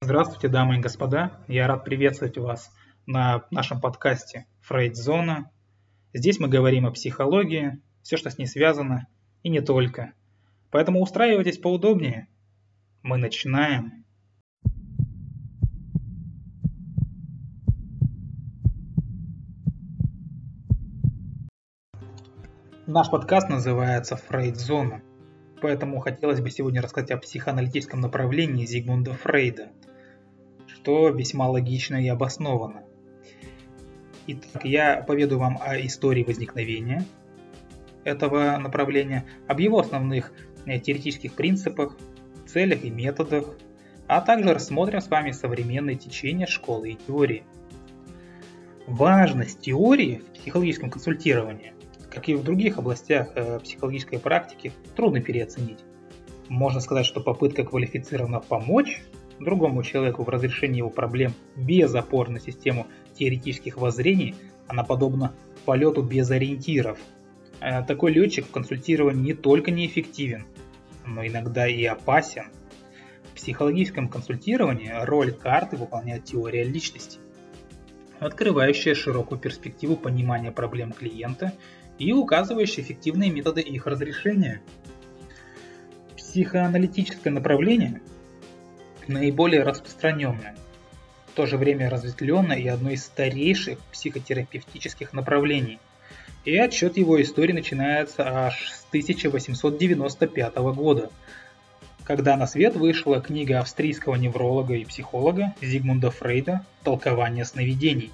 Здравствуйте, дамы и господа. Я рад приветствовать вас на нашем подкасте «Фрейд-зона». Здесь мы говорим о психологии, все, что с ней связано, и не только. Поэтому устраивайтесь поудобнее. Мы начинаем. Наш подкаст называется «Фрейд-зона». Поэтому хотелось бы сегодня рассказать о психоаналитическом направлении Зигмунда Фрейда, что весьма логично и обосновано. Итак, я поведу вам о истории возникновения этого направления, об его основных э, теоретических принципах, целях и методах, а также рассмотрим с вами современные течения школы и теории. Важность теории в психологическом консультировании как и в других областях э, психологической практики, трудно переоценить. Можно сказать, что попытка квалифицированно помочь другому человеку в разрешении его проблем без опор на систему теоретических воззрений, она подобна полету без ориентиров. Э, такой летчик в консультировании не только неэффективен, но иногда и опасен. В психологическом консультировании роль карты выполняет теория личности, открывающая широкую перспективу понимания проблем клиента и указывающие эффективные методы их разрешения. Психоаналитическое направление наиболее распространенное, в то же время разветвленное и одно из старейших психотерапевтических направлений. И отчет его истории начинается аж с 1895 года, когда на свет вышла книга австрийского невролога и психолога Зигмунда Фрейда «Толкование сновидений».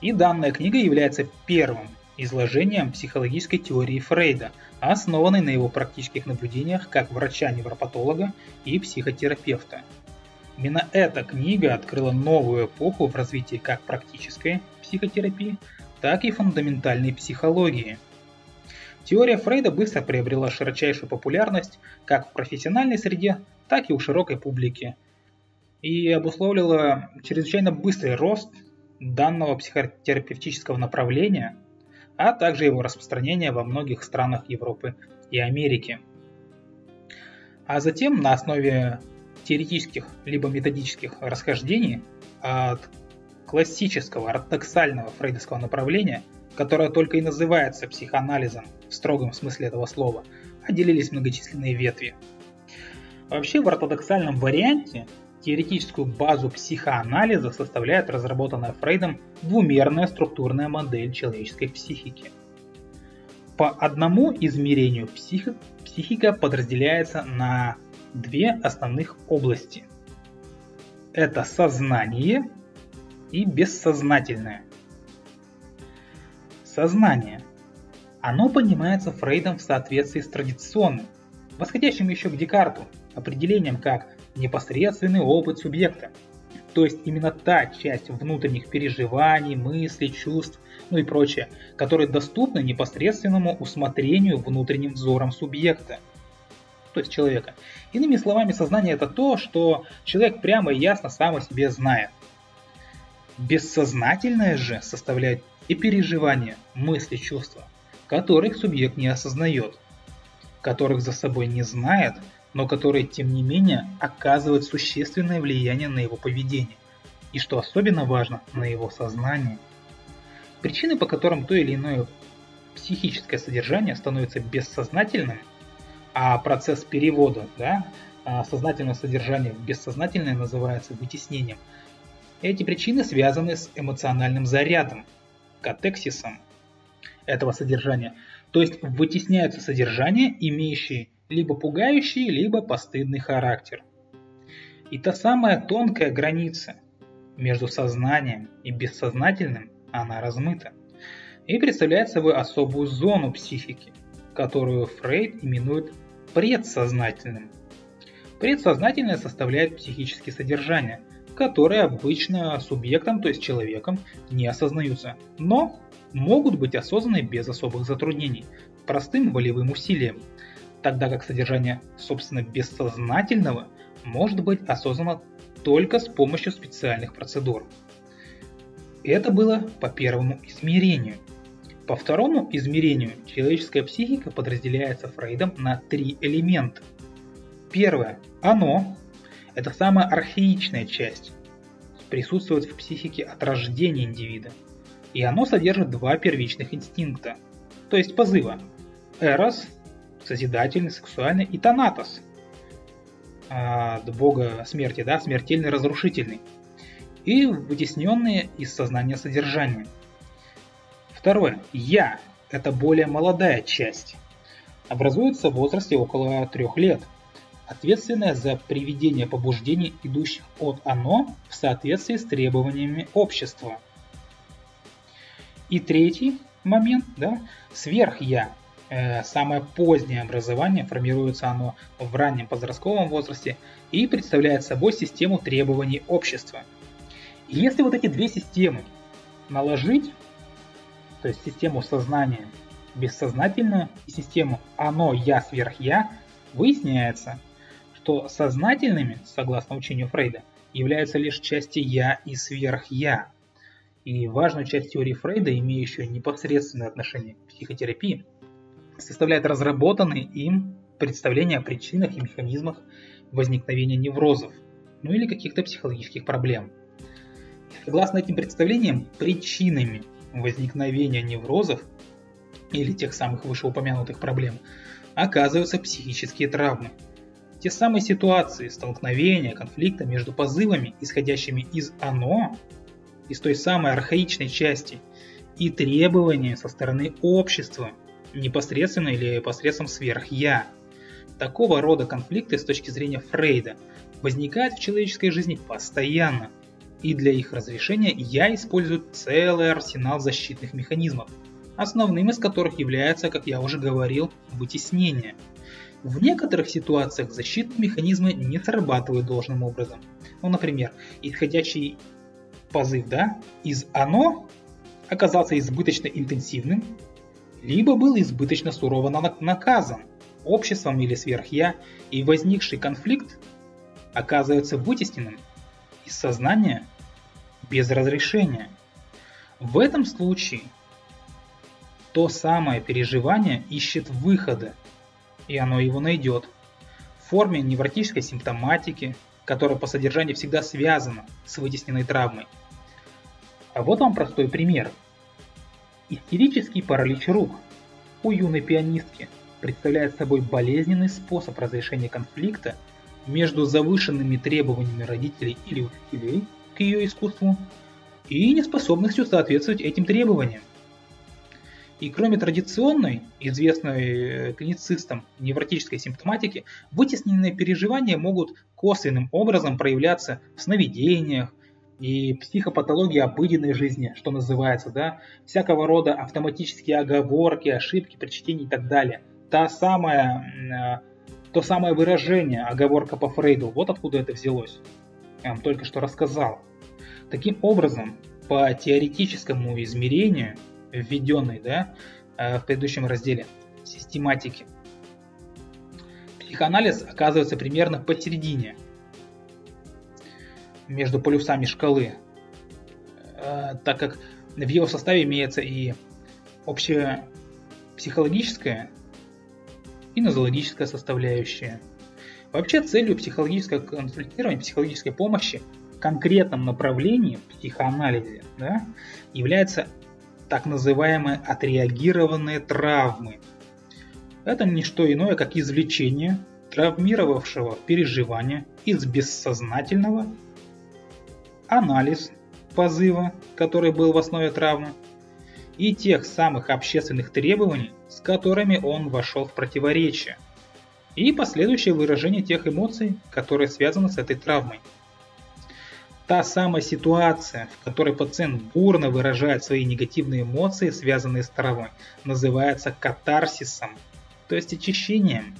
И данная книга является первым изложением психологической теории Фрейда, основанной на его практических наблюдениях как врача-невропатолога и психотерапевта. Именно эта книга открыла новую эпоху в развитии как практической психотерапии, так и фундаментальной психологии. Теория Фрейда быстро приобрела широчайшую популярность как в профессиональной среде, так и у широкой публики и обусловила чрезвычайно быстрый рост данного психотерапевтического направления – а также его распространение во многих странах Европы и Америки. А затем на основе теоретических либо методических расхождений от классического ортодоксального фрейдовского направления, которое только и называется психоанализом в строгом смысле этого слова, отделились многочисленные ветви. Вообще в ортодоксальном варианте Теоретическую базу психоанализа составляет разработанная Фрейдом двумерная структурная модель человеческой психики. По одному измерению психи- психика подразделяется на две основных области. Это сознание и бессознательное. Сознание. Оно понимается Фрейдом в соответствии с традиционным, восходящим еще к Декарту, определением как непосредственный опыт субъекта. То есть именно та часть внутренних переживаний, мыслей, чувств, ну и прочее, которые доступны непосредственному усмотрению внутренним взором субъекта, то есть человека. Иными словами, сознание это то, что человек прямо и ясно сам о себе знает. Бессознательное же составляет и переживания, мысли, чувства, которых субъект не осознает, которых за собой не знает, но которые, тем не менее, оказывают существенное влияние на его поведение и, что особенно важно, на его сознание. Причины, по которым то или иное психическое содержание становится бессознательным, а процесс перевода да, а сознательного содержания в бессознательное называется вытеснением, эти причины связаны с эмоциональным зарядом, катексисом этого содержания. То есть вытесняются содержания, имеющие либо пугающий, либо постыдный характер. И та самая тонкая граница между сознанием и бессознательным, она размыта и представляет собой особую зону психики, которую Фрейд именует предсознательным. Предсознательное составляет психические содержания, которые обычно субъектом, то есть человеком, не осознаются, но могут быть осознаны без особых затруднений, простым волевым усилием – тогда как содержание, собственно, бессознательного может быть осознано только с помощью специальных процедур. Это было по первому измерению. По второму измерению человеческая психика подразделяется Фрейдом на три элемента. Первое – оно. Это самая архаичная часть, присутствует в психике от рождения индивида. И оно содержит два первичных инстинкта, то есть позыва. Эрос – созидательный, сексуальный, и Танатос – от бога смерти, да, смертельный, разрушительный. И вытесненные из сознания содержания. Второе. Я – это более молодая часть. Образуется в возрасте около трех лет – ответственная за приведение побуждений, идущих от «оно» в соответствии с требованиями общества. И третий момент, да, сверх-я. Э, самое позднее образование, формируется оно в раннем подростковом возрасте и представляет собой систему требований общества. И если вот эти две системы наложить, то есть систему сознания бессознательную и систему оно, я, сверх я, выясняется, что сознательными, согласно учению Фрейда, являются лишь части «я» и «сверх-я». И важную часть теории Фрейда, имеющую непосредственное отношение к психотерапии, составляет разработанные им представления о причинах и механизмах возникновения неврозов, ну или каких-то психологических проблем. Согласно этим представлениям, причинами возникновения неврозов или тех самых вышеупомянутых проблем оказываются психические травмы – те самые ситуации столкновения, конфликта между позывами, исходящими из «оно», из той самой архаичной части, и требования со стороны общества, непосредственно или посредством сверх-я. Такого рода конфликты с точки зрения Фрейда возникают в человеческой жизни постоянно, и для их разрешения я использую целый арсенал защитных механизмов, основным из которых является, как я уже говорил, вытеснение – в некоторых ситуациях защитные механизмы не срабатывают должным образом. Ну, например, исходящий позыв да, из «оно» оказался избыточно интенсивным, либо был избыточно сурово наказан обществом или сверх-я, и возникший конфликт оказывается вытесненным из сознания без разрешения. В этом случае то самое переживание ищет выхода и оно его найдет. В форме невротической симптоматики, которая по содержанию всегда связана с вытесненной травмой. А вот вам простой пример. Истерический паралич рук у юной пианистки представляет собой болезненный способ разрешения конфликта между завышенными требованиями родителей или учителей к ее искусству и неспособностью соответствовать этим требованиям. И кроме традиционной, известной э, клиницистам невротической симптоматики, вытесненные переживания могут косвенным образом проявляться в сновидениях, и психопатологии обыденной жизни, что называется, да, всякого рода автоматические оговорки, ошибки при чтении и так далее. Та самая, э, то самое выражение, оговорка по Фрейду, вот откуда это взялось. Я вам только что рассказал. Таким образом, по теоретическому измерению – введенной да, э, в предыдущем разделе систематики. Психоанализ оказывается примерно посередине между полюсами шкалы, э, так как в его составе имеется и общая психологическая и нозологическая составляющая. Вообще целью психологического консультирования, психологической помощи в конкретном направлении психоанализе да, является так называемые отреагированные травмы. Это не что иное, как извлечение травмировавшего переживания из бессознательного, анализ позыва, который был в основе травмы, и тех самых общественных требований, с которыми он вошел в противоречие, и последующее выражение тех эмоций, которые связаны с этой травмой – та самая ситуация, в которой пациент бурно выражает свои негативные эмоции, связанные с травмой, называется катарсисом, то есть очищением.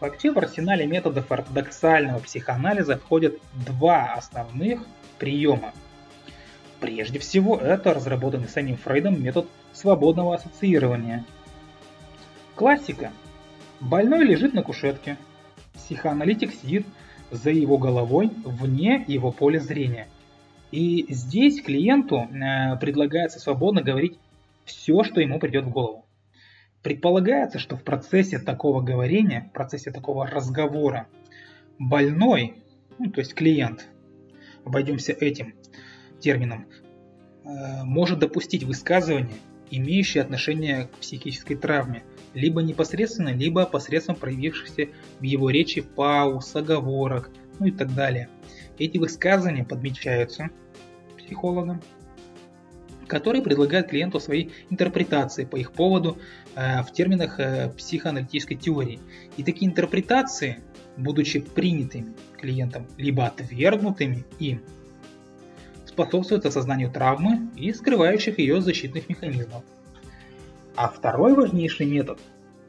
Вообще в арсенале методов ортодоксального психоанализа входят два основных приема. Прежде всего, это разработанный самим Фрейдом метод свободного ассоциирования. Классика. Больной лежит на кушетке. Психоаналитик сидит за его головой, вне его поля зрения. И здесь клиенту э, предлагается свободно говорить все, что ему придет в голову. Предполагается, что в процессе такого говорения, в процессе такого разговора, больной, ну, то есть клиент, обойдемся этим термином, э, может допустить высказывание, имеющее отношение к психической травме, либо непосредственно, либо посредством проявившихся в его речи пауз, оговорок, ну и так далее. Эти высказывания подмечаются психологом, который предлагает клиенту свои интерпретации по их поводу в терминах э, психоаналитической теории. И такие интерпретации, будучи принятыми клиентом, либо отвергнутыми им, способствуют осознанию травмы и скрывающих ее защитных механизмов. А второй важнейший метод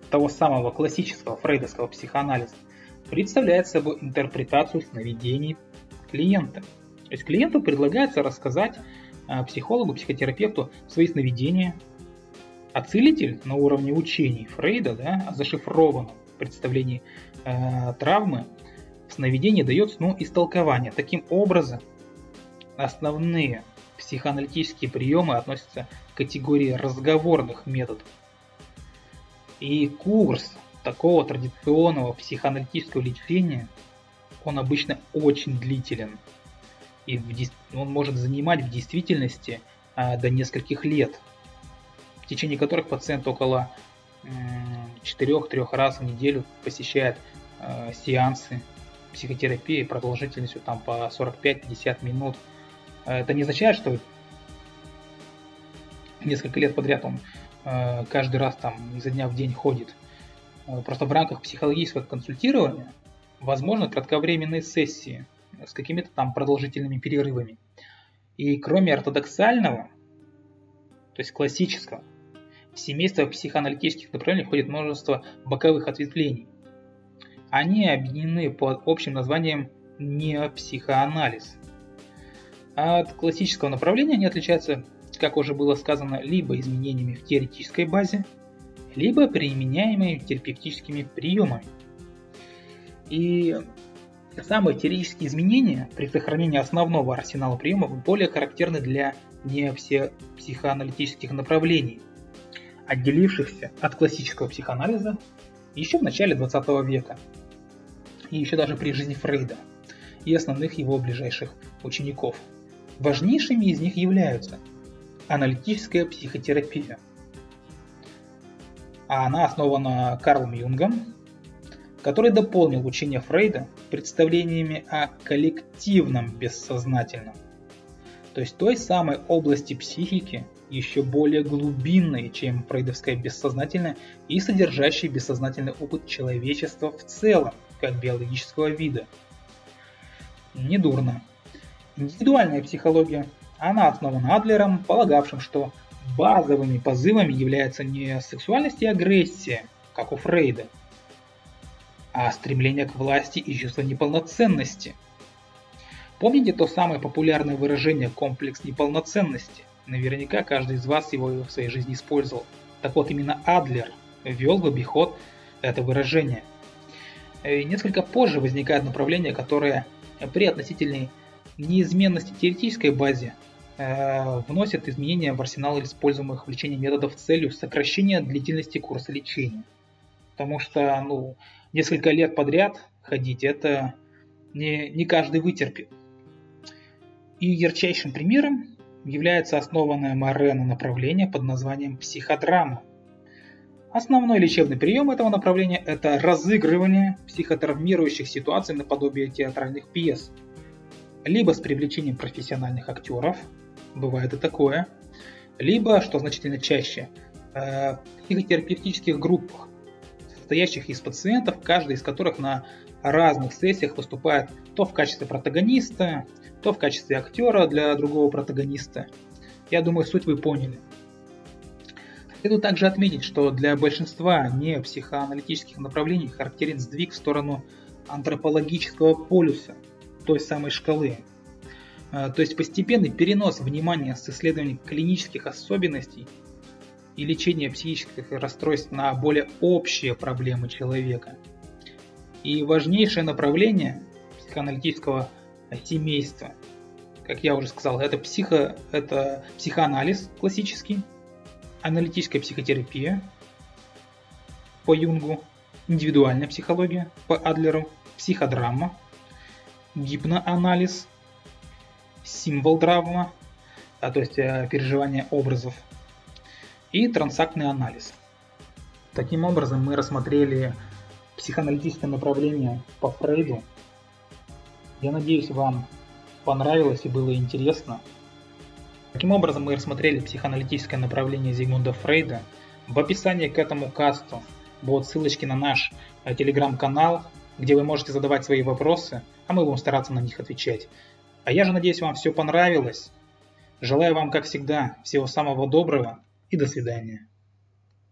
того самого классического фрейдовского психоанализа представляет собой интерпретацию сновидений клиента. То есть клиенту предлагается рассказать а, психологу, психотерапевту свои сновидения, а целитель на уровне учений Фрейда, да, о зашифрованном представлении э, травмы, в сновидении дает сну истолкование. Таким образом, основные психоаналитические приемы относятся к категории разговорных методов. И курс такого традиционного психоаналитического лечения, он обычно очень длителен – и в, он может занимать в действительности а, до нескольких лет, течение которых пациент около 4-3 раз в неделю посещает а, сеансы психотерапии продолжительностью там по 45-50 минут. А, это не означает, что несколько лет подряд он а, каждый раз там изо дня в день ходит. А, просто в рамках психологического консультирования возможно кратковременные сессии – с какими-то там продолжительными перерывами. И кроме ортодоксального, то есть классического, в семейство психоаналитических направлений входит множество боковых ответвлений. Они объединены под общим названием неопсихоанализ. От классического направления они отличаются, как уже было сказано, либо изменениями в теоретической базе, либо применяемыми терапевтическими приемами. И Самые теоретические изменения при сохранении основного арсенала приемов более характерны для не все психоаналитических направлений, отделившихся от классического психоанализа еще в начале 20 века, и еще даже при жизни Фрейда и основных его ближайших учеников. Важнейшими из них являются аналитическая психотерапия. А она основана Карлом Юнгом который дополнил учение Фрейда представлениями о коллективном бессознательном, то есть той самой области психики, еще более глубинной, чем фрейдовское бессознательное и содержащей бессознательный опыт человечества в целом, как биологического вида. Недурно. Индивидуальная психология. Она основана Адлером, полагавшим, что базовыми позывами являются не сексуальность и агрессия, как у Фрейда, а стремление к власти и чувство неполноценности. Помните то самое популярное выражение «комплекс неполноценности»? Наверняка каждый из вас его в своей жизни использовал. Так вот, именно Адлер ввел в обиход это выражение. И несколько позже возникает направление, которое при относительной неизменности теоретической базе э, вносит изменения в арсенал используемых в лечении методов с целью сокращения длительности курса лечения. Потому что ну, несколько лет подряд ходить, это не, не каждый вытерпит. И ярчайшим примером является основанное Морено направление под названием психодрама. Основной лечебный прием этого направления – это разыгрывание психотравмирующих ситуаций наподобие театральных пьес. Либо с привлечением профессиональных актеров, бывает и такое, либо, что значительно чаще, э, в психотерапевтических группах, состоящих из пациентов, каждый из которых на разных сессиях выступает то в качестве протагониста, то в качестве актера для другого протагониста. Я думаю, суть вы поняли. Следует также отметить, что для большинства не психоаналитических направлений характерен сдвиг в сторону антропологического полюса, той самой шкалы. А, то есть постепенный перенос внимания с исследований клинических особенностей и лечение психических расстройств на более общие проблемы человека. И важнейшее направление психоаналитического семейства, как я уже сказал, это, психо, это психоанализ классический, аналитическая психотерапия по Юнгу, индивидуальная психология по Адлеру психодрама, гипноанализ, символ-драма, а, то есть э, переживание образов, и трансактный анализ. Таким образом, мы рассмотрели психоаналитическое направление по Фрейду. Я надеюсь, вам понравилось и было интересно. Таким образом, мы рассмотрели психоаналитическое направление Зигмунда Фрейда. В описании к этому касту будут ссылочки на наш э, телеграм-канал, где вы можете задавать свои вопросы, а мы будем стараться на них отвечать. А я же надеюсь, вам все понравилось. Желаю вам, как всегда, всего самого доброго и до свидания.